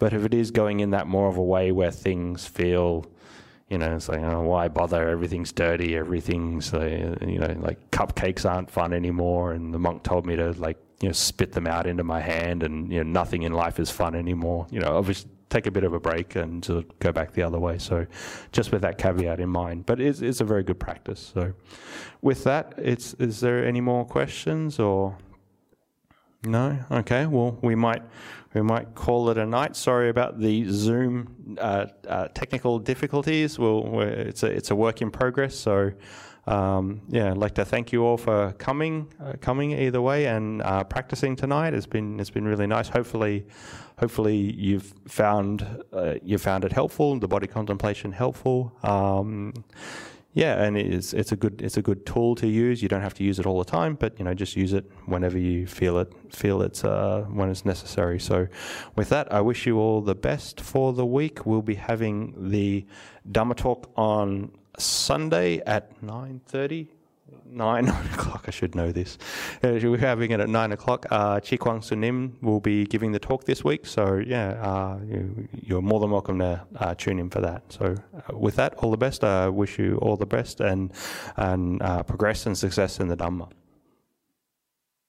Speaker 2: But if it is going in that more of a way where things feel you know, it's like, oh, why bother? Everything's dirty. Everything's, uh, you know, like cupcakes aren't fun anymore. And the monk told me to like, you know, spit them out into my hand, and you know, nothing in life is fun anymore. You know, obviously take a bit of a break and go back the other way. So, just with that caveat in mind, but it's, it's a very good practice. So, with that, it's is there any more questions or no? Okay, well, we might we might call it a night. Sorry about the Zoom uh, uh, technical difficulties. Well, it's a it's a work in progress. So, um, yeah, I'd like to thank you all for coming, uh, coming either way, and uh, practicing tonight. It's been it's been really nice. Hopefully, hopefully you've found uh, you found it helpful. The body contemplation helpful. Um, yeah, and it's it's a good it's a good tool to use. You don't have to use it all the time, but you know just use it whenever you feel it feel it's uh, when it's necessary. So, with that, I wish you all the best for the week. We'll be having the Dhamma talk on Sunday at nine thirty nine, <laughs> nine o'clock. I should know this. Uh, we're having it at nine o'clock. Uh, Chi Kwang Sunim will be giving the talk this week. So yeah, uh, you, are more than welcome to uh, tune in for that. So uh, with that, all the best. I wish you all the best and and uh, progress and success in the Dhamma.